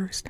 first.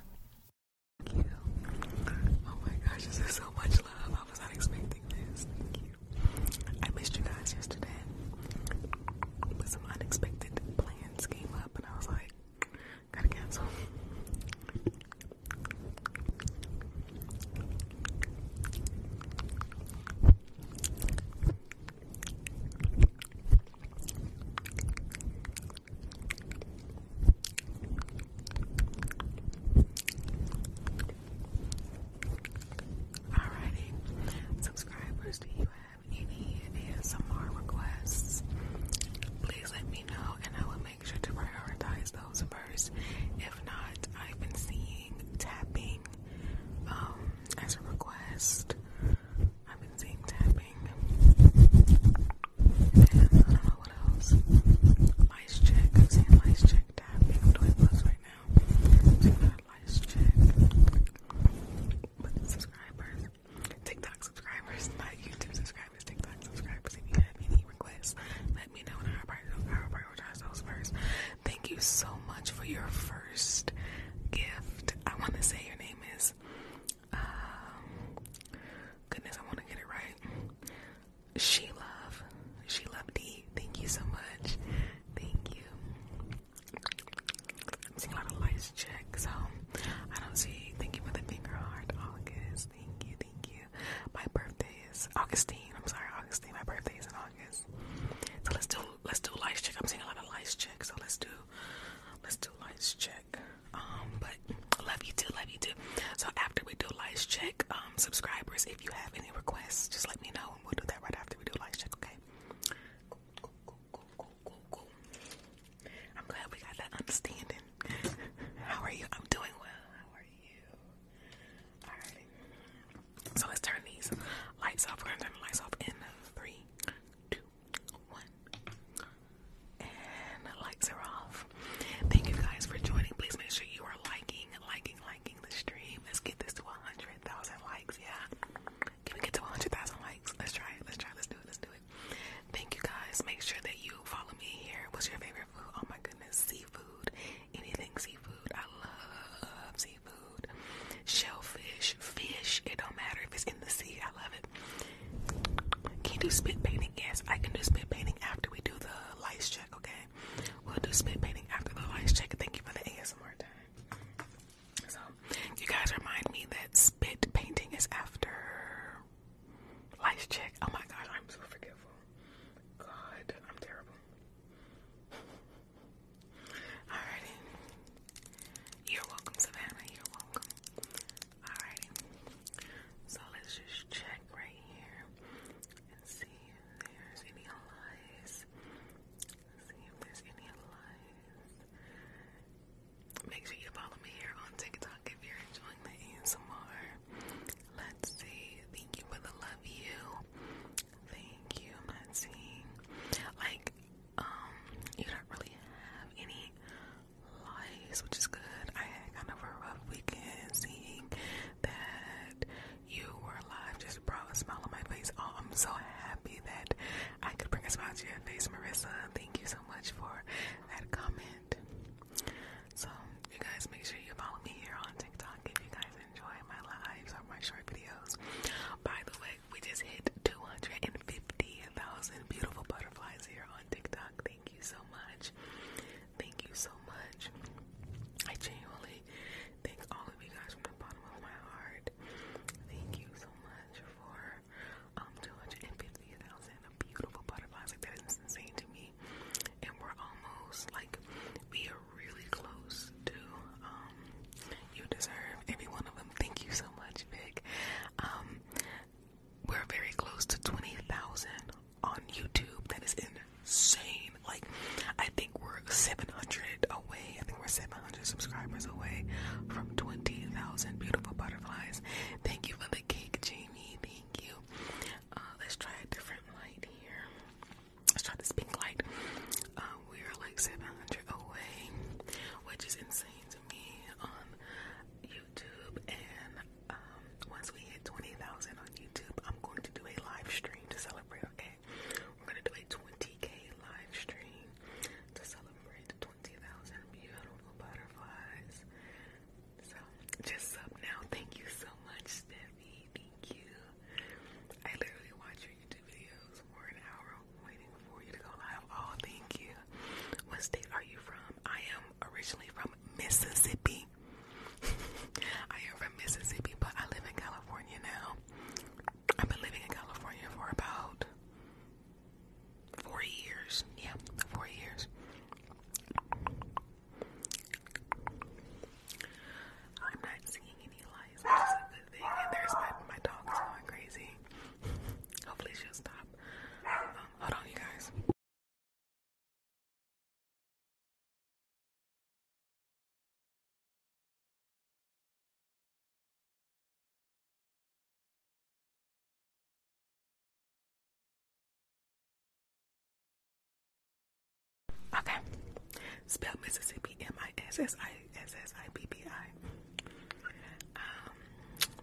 Spell Mississippi M-I-S-S-I-S-S-I-P-P-I.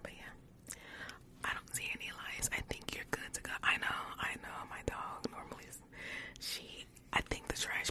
But yeah. I don't see any lies. I think you're good to go. I know, I know my dog normally she I think the trash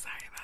Sorry about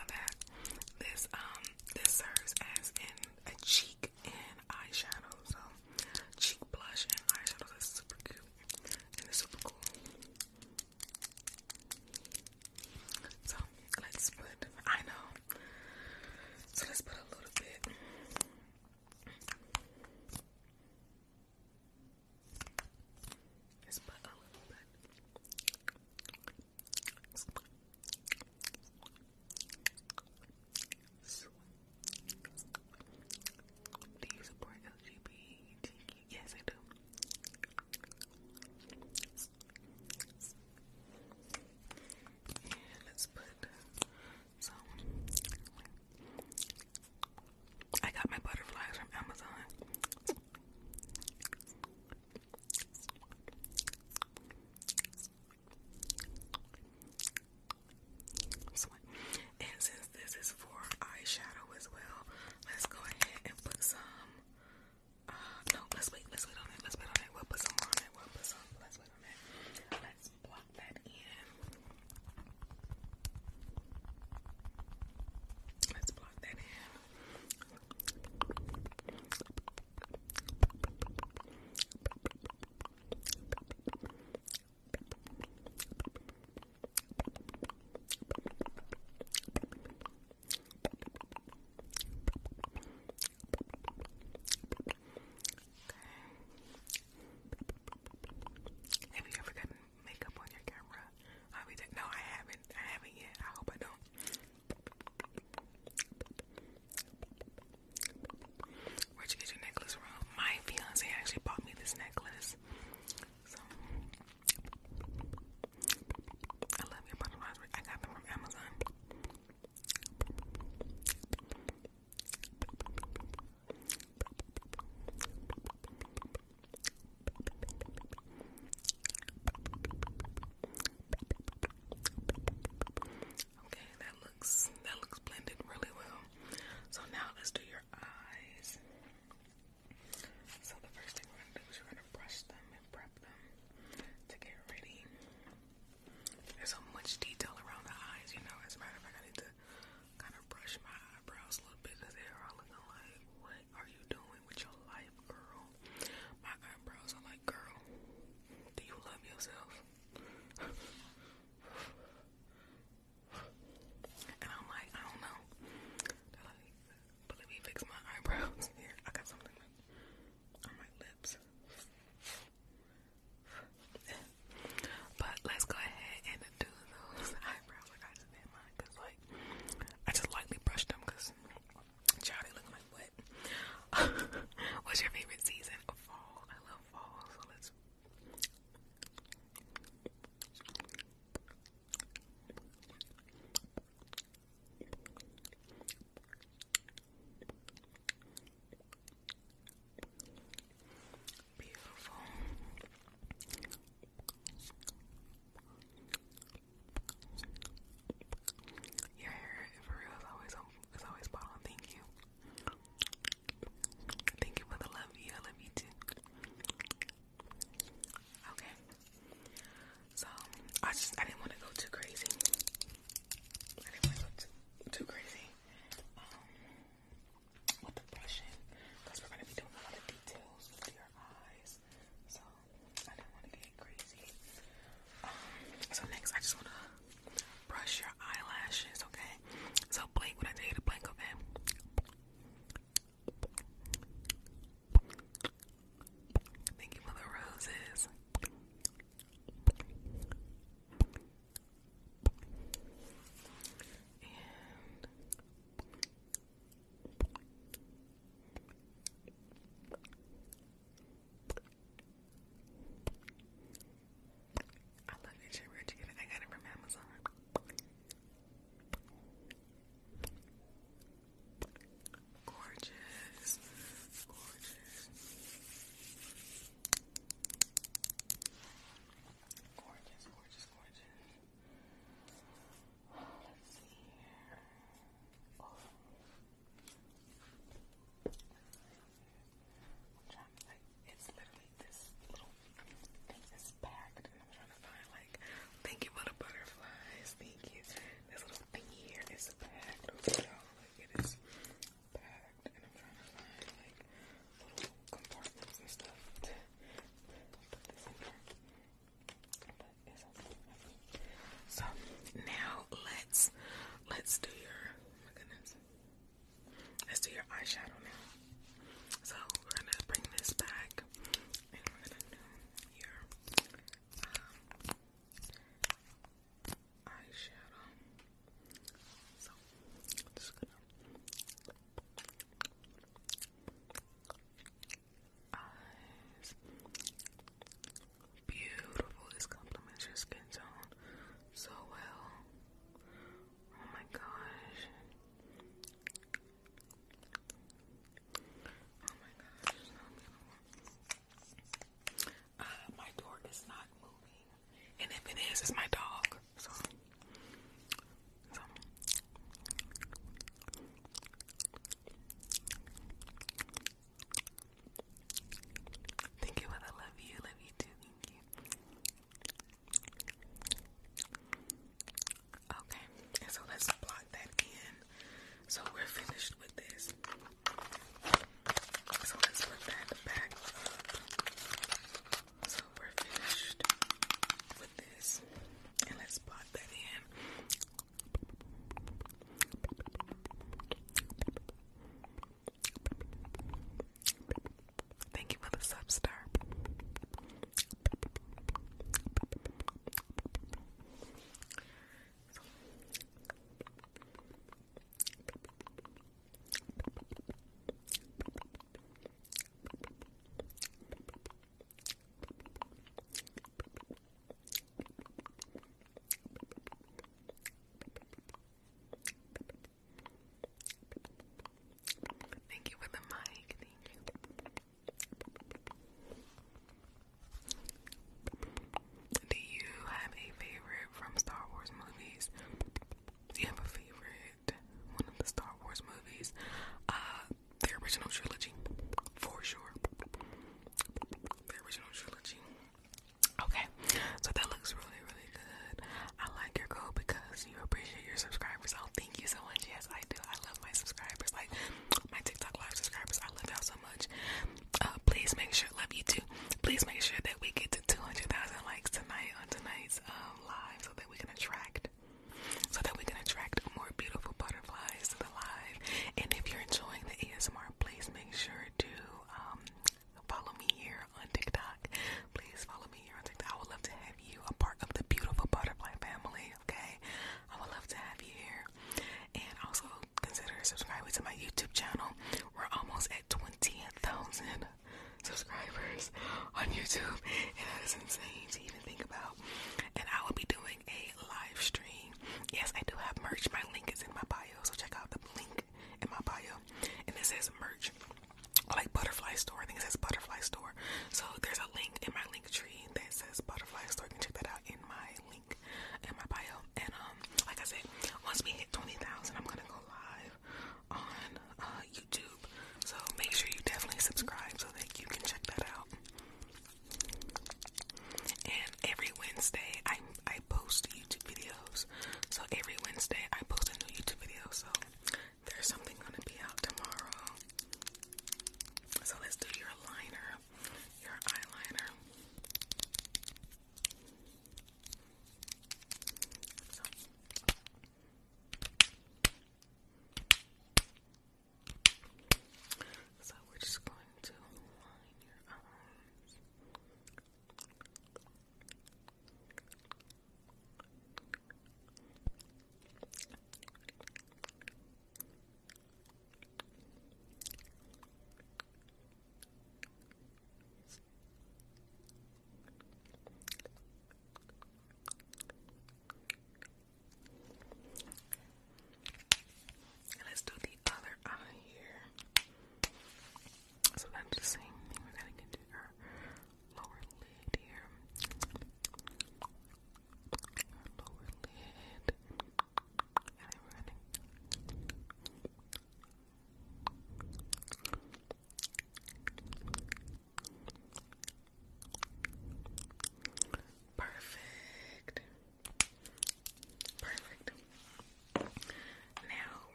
this is my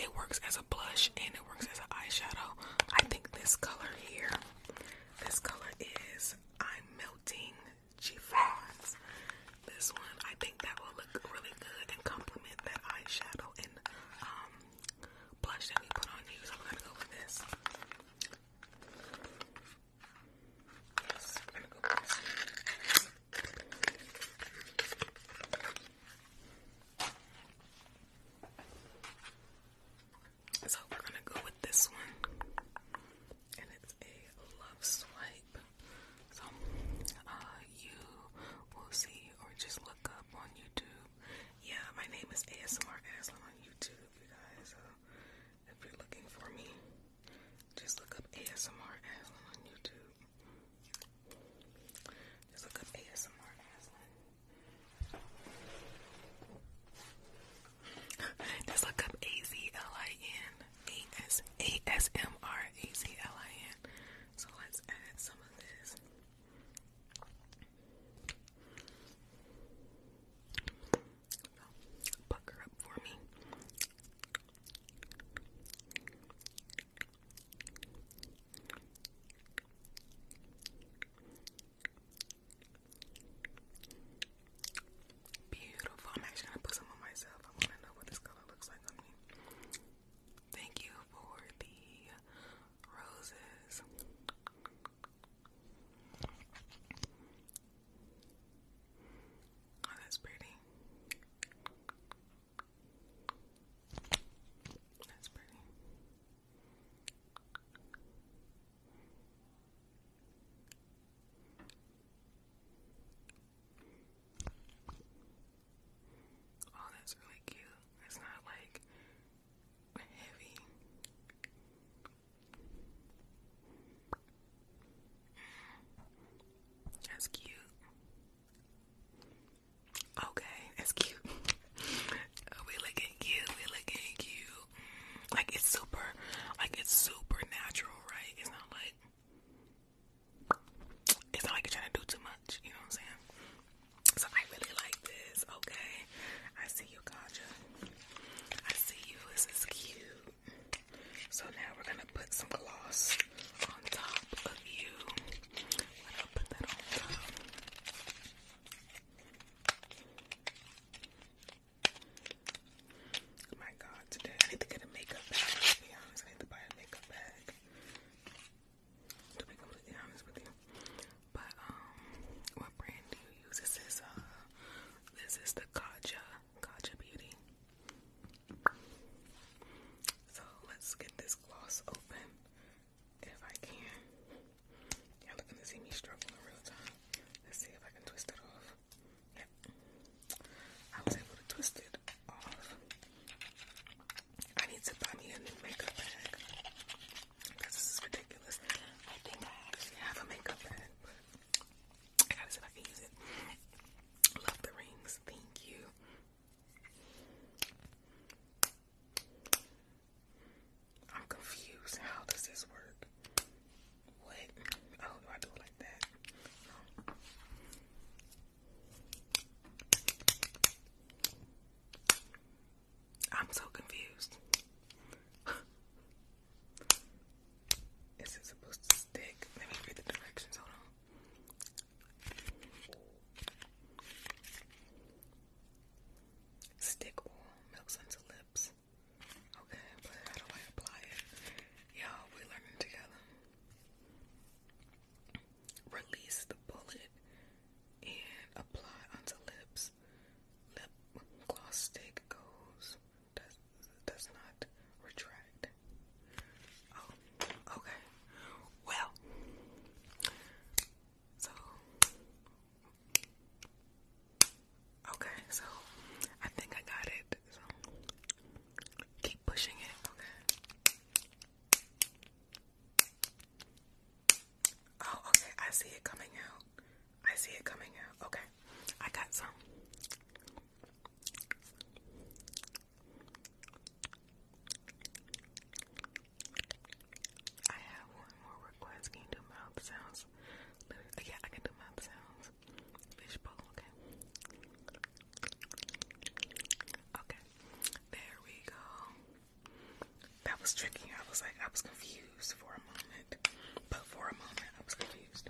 it works as a blush and it works as an eyeshadow. I think this color here, this color is I'm Melting Chiffons. This one ask you. was tricking. I was like, I was confused for a moment. But for a moment, I was confused.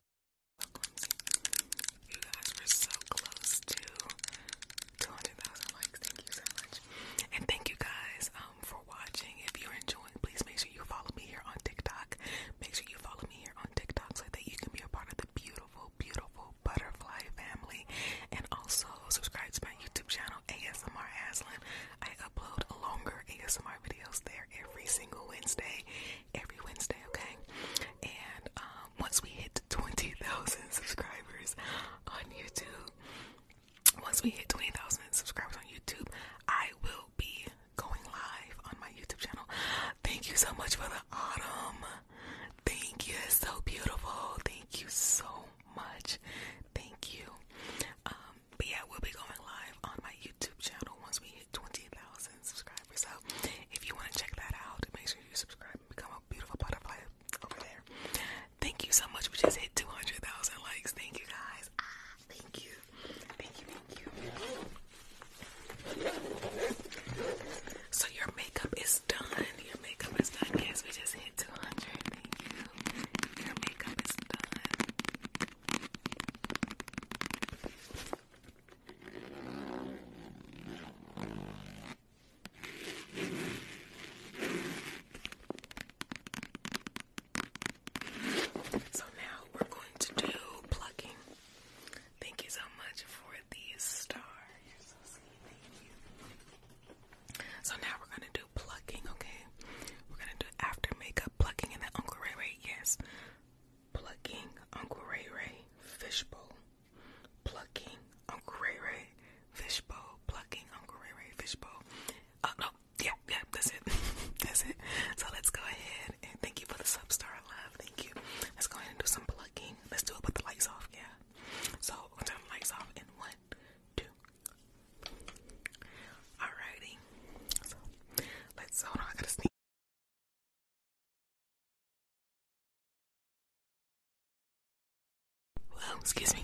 Excuse me.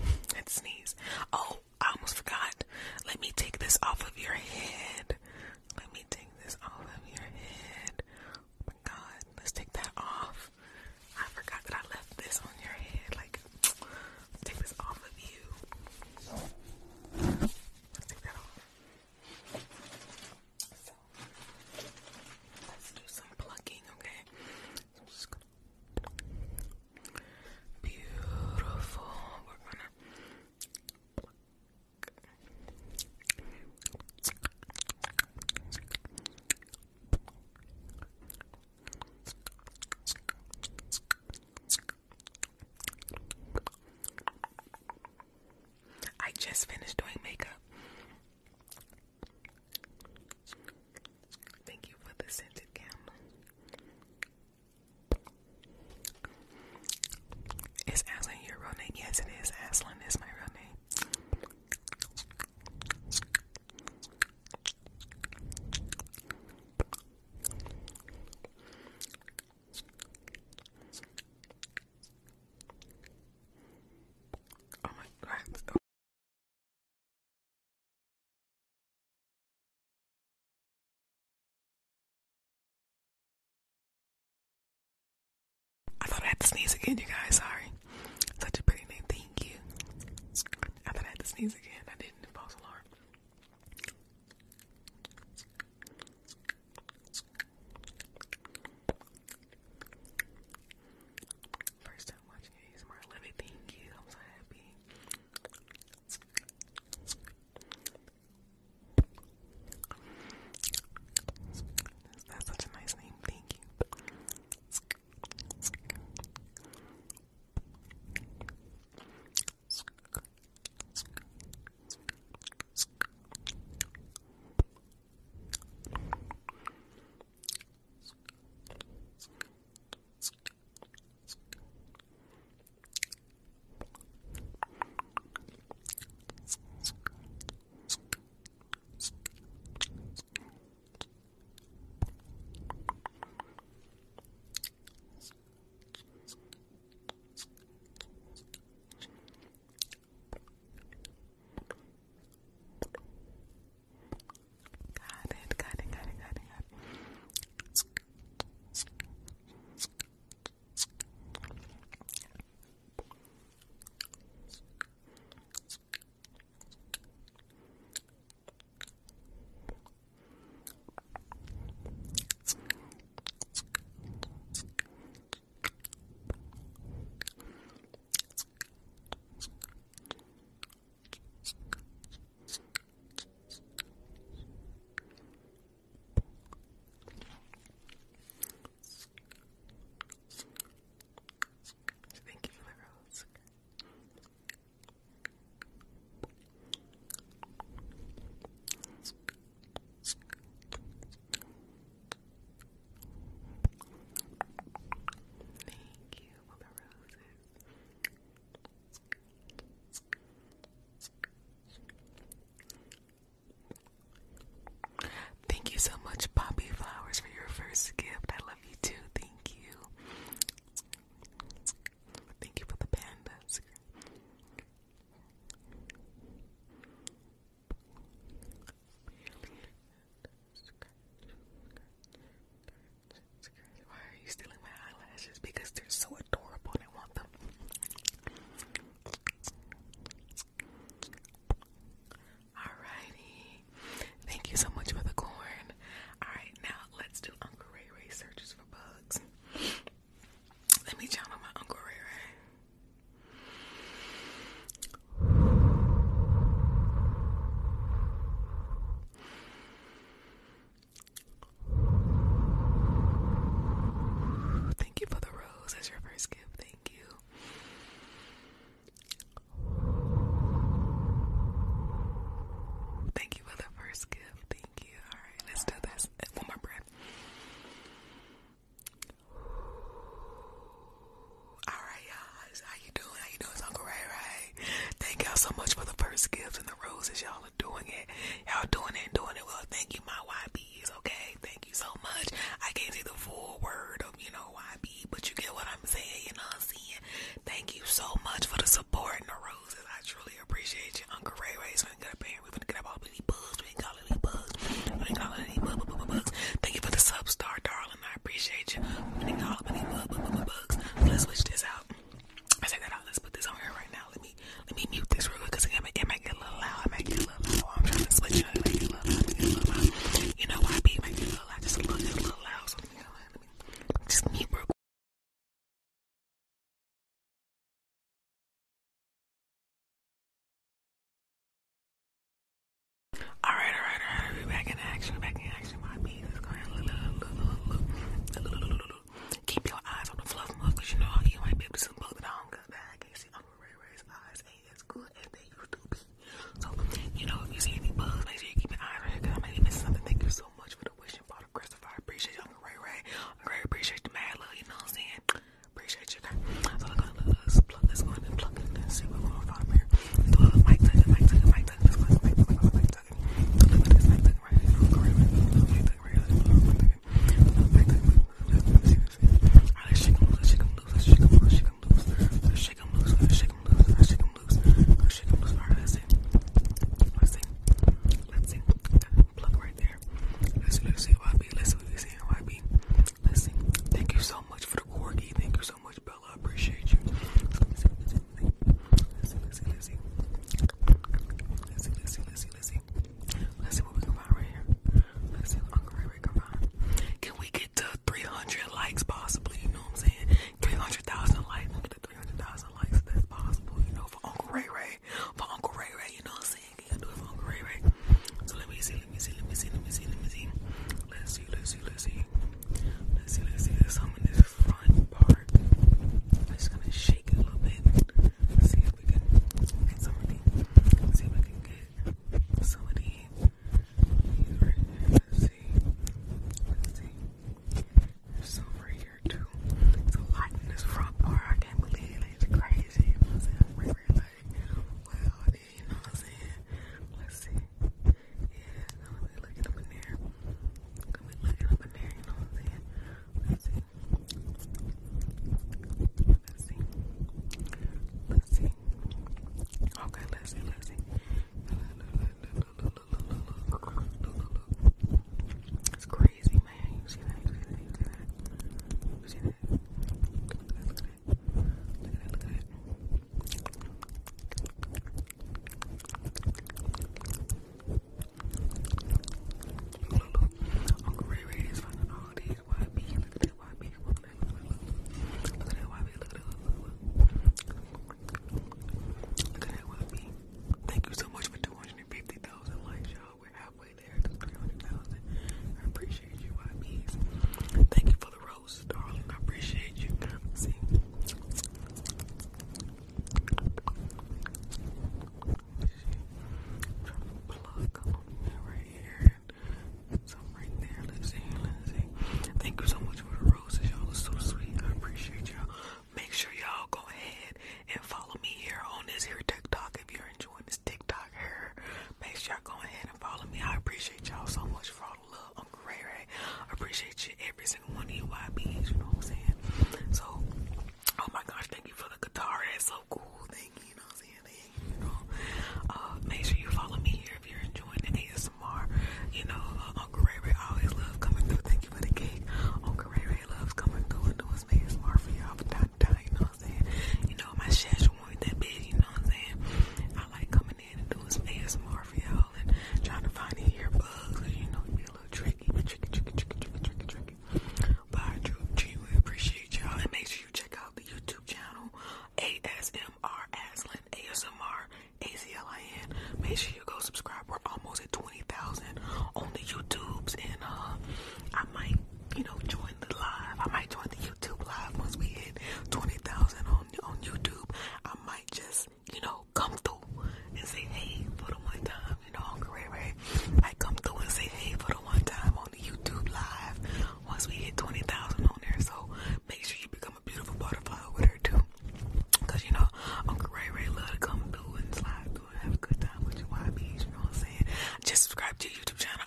just subscribe to your YouTube channel.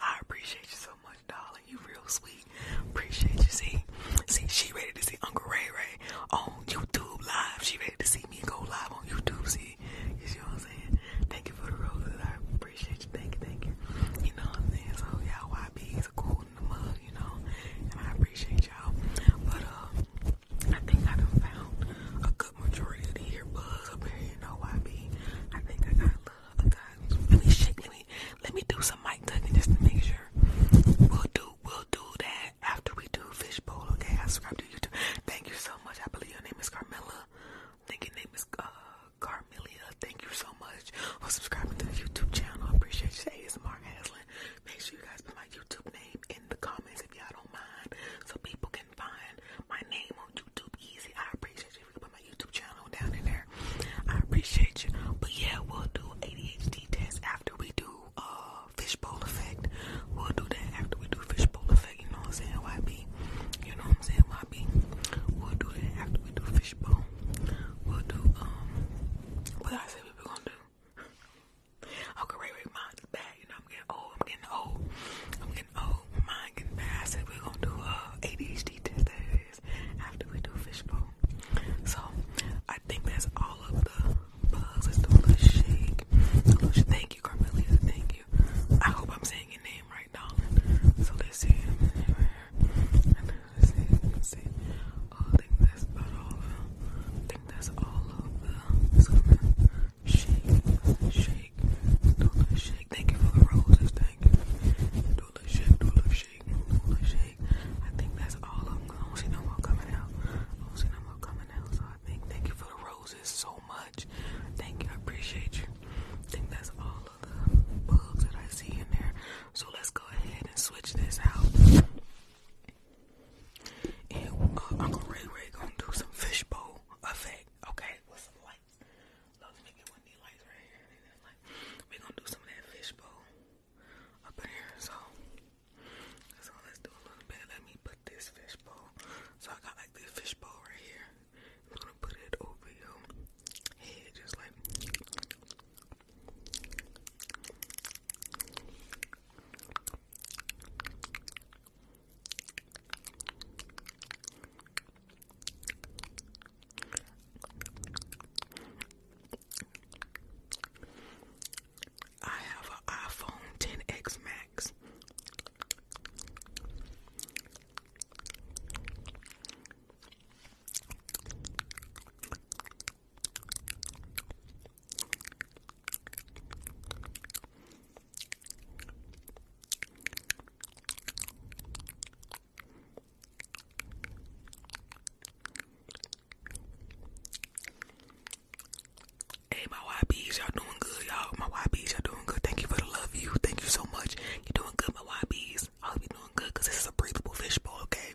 Y'all doing good, y'all. My YBs, y'all doing good. Thank you for the love, you. Thank you so much. You're doing good, my YBs. I hope you're doing good because this is a breathable fishbowl, okay?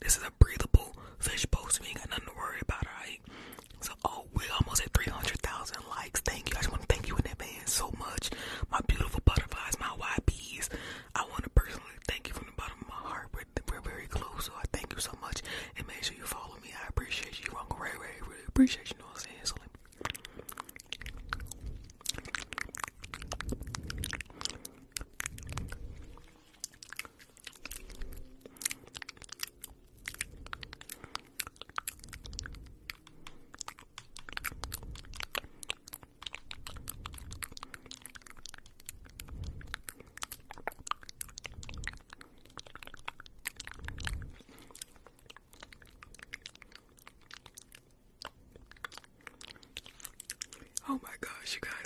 This is a breathable fishbowl, so we ain't got nothing to worry about, alright? So, oh, we're almost at 300,000 likes. Thank you. I just want to thank you in advance so much. My beautiful butterflies, my YBs. I want to personally thank you from the bottom of my heart. We're, we're very close, so I thank you so much. And make sure you follow me. I appreciate you, Uncle Ray Ray. Really appreciate you, know what I'm saying? So, let me You guys,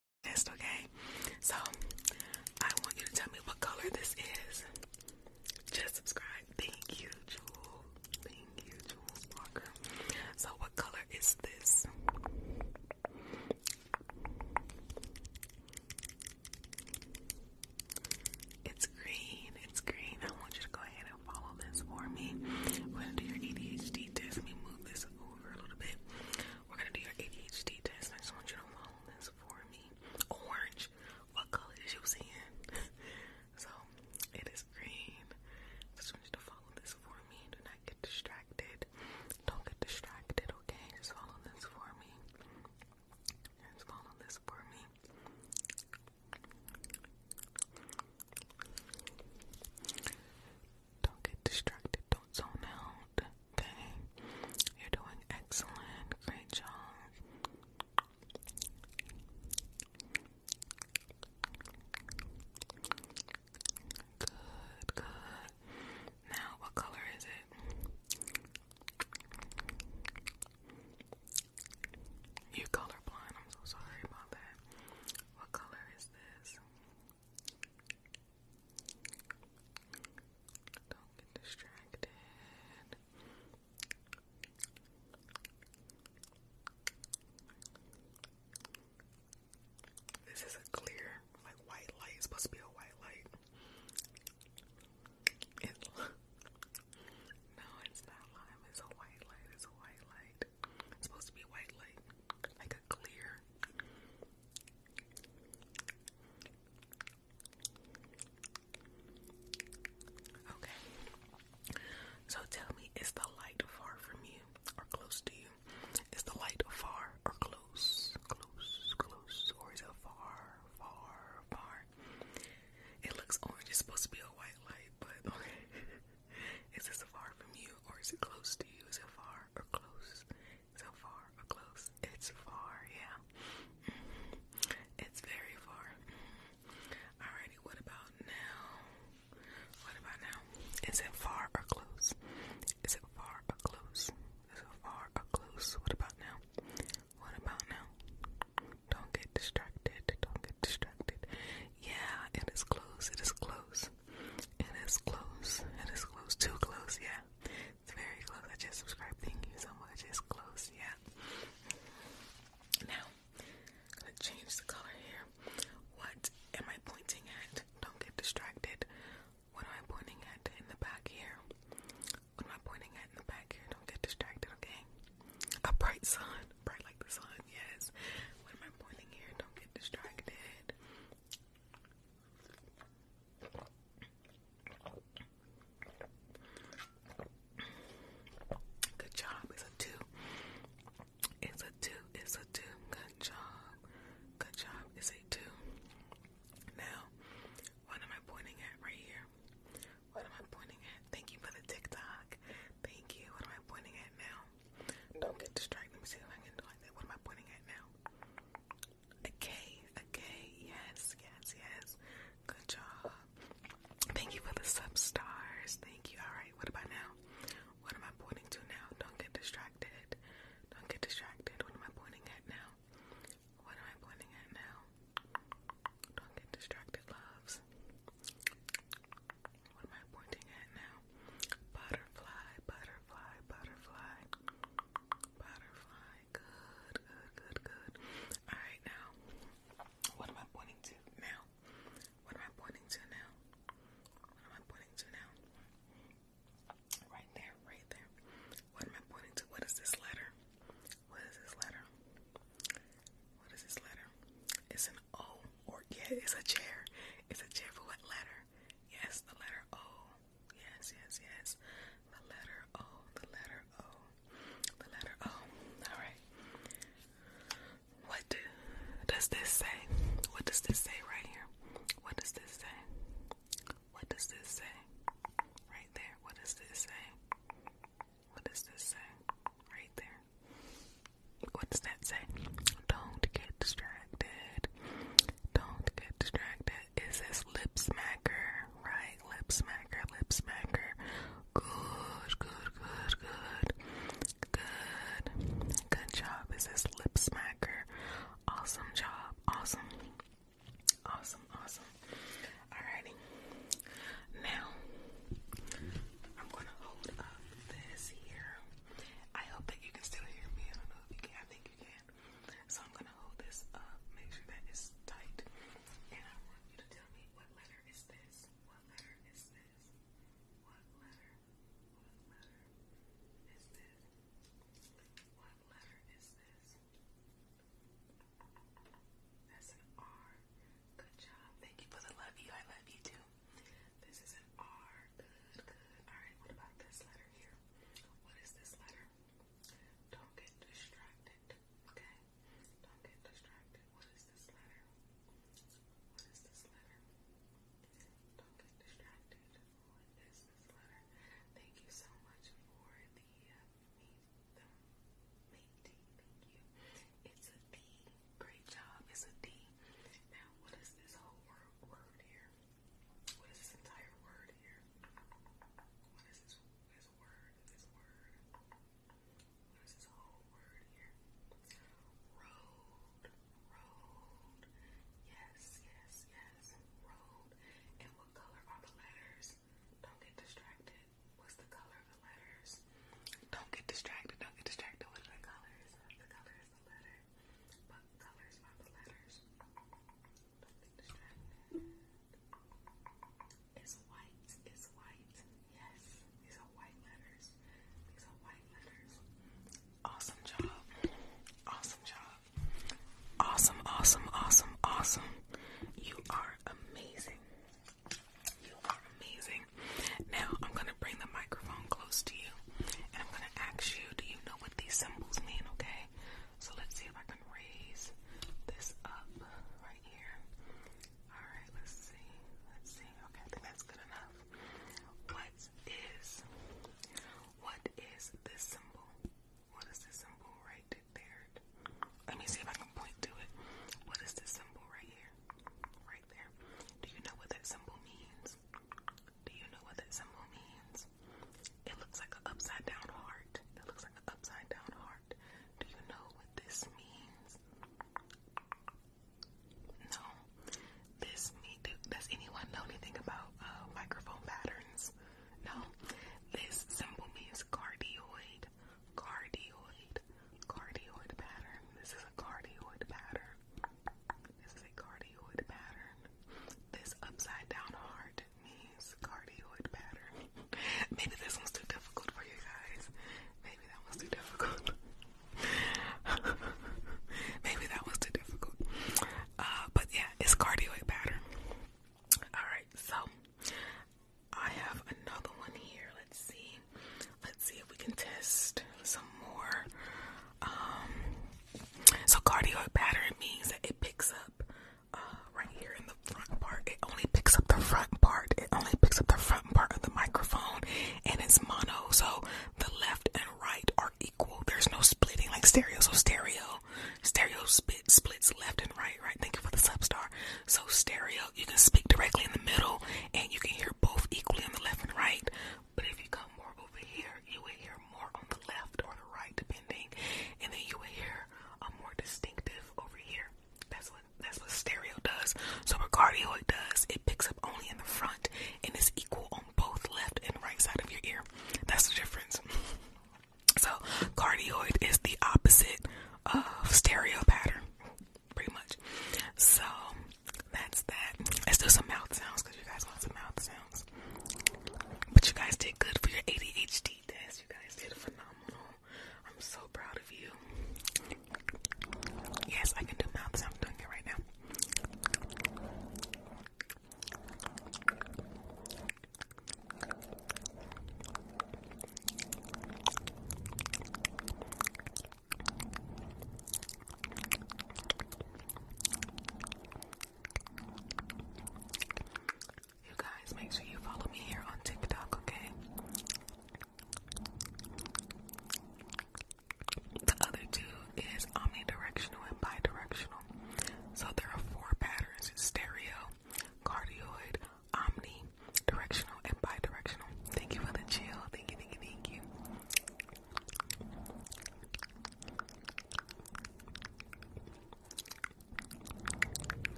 guys. say.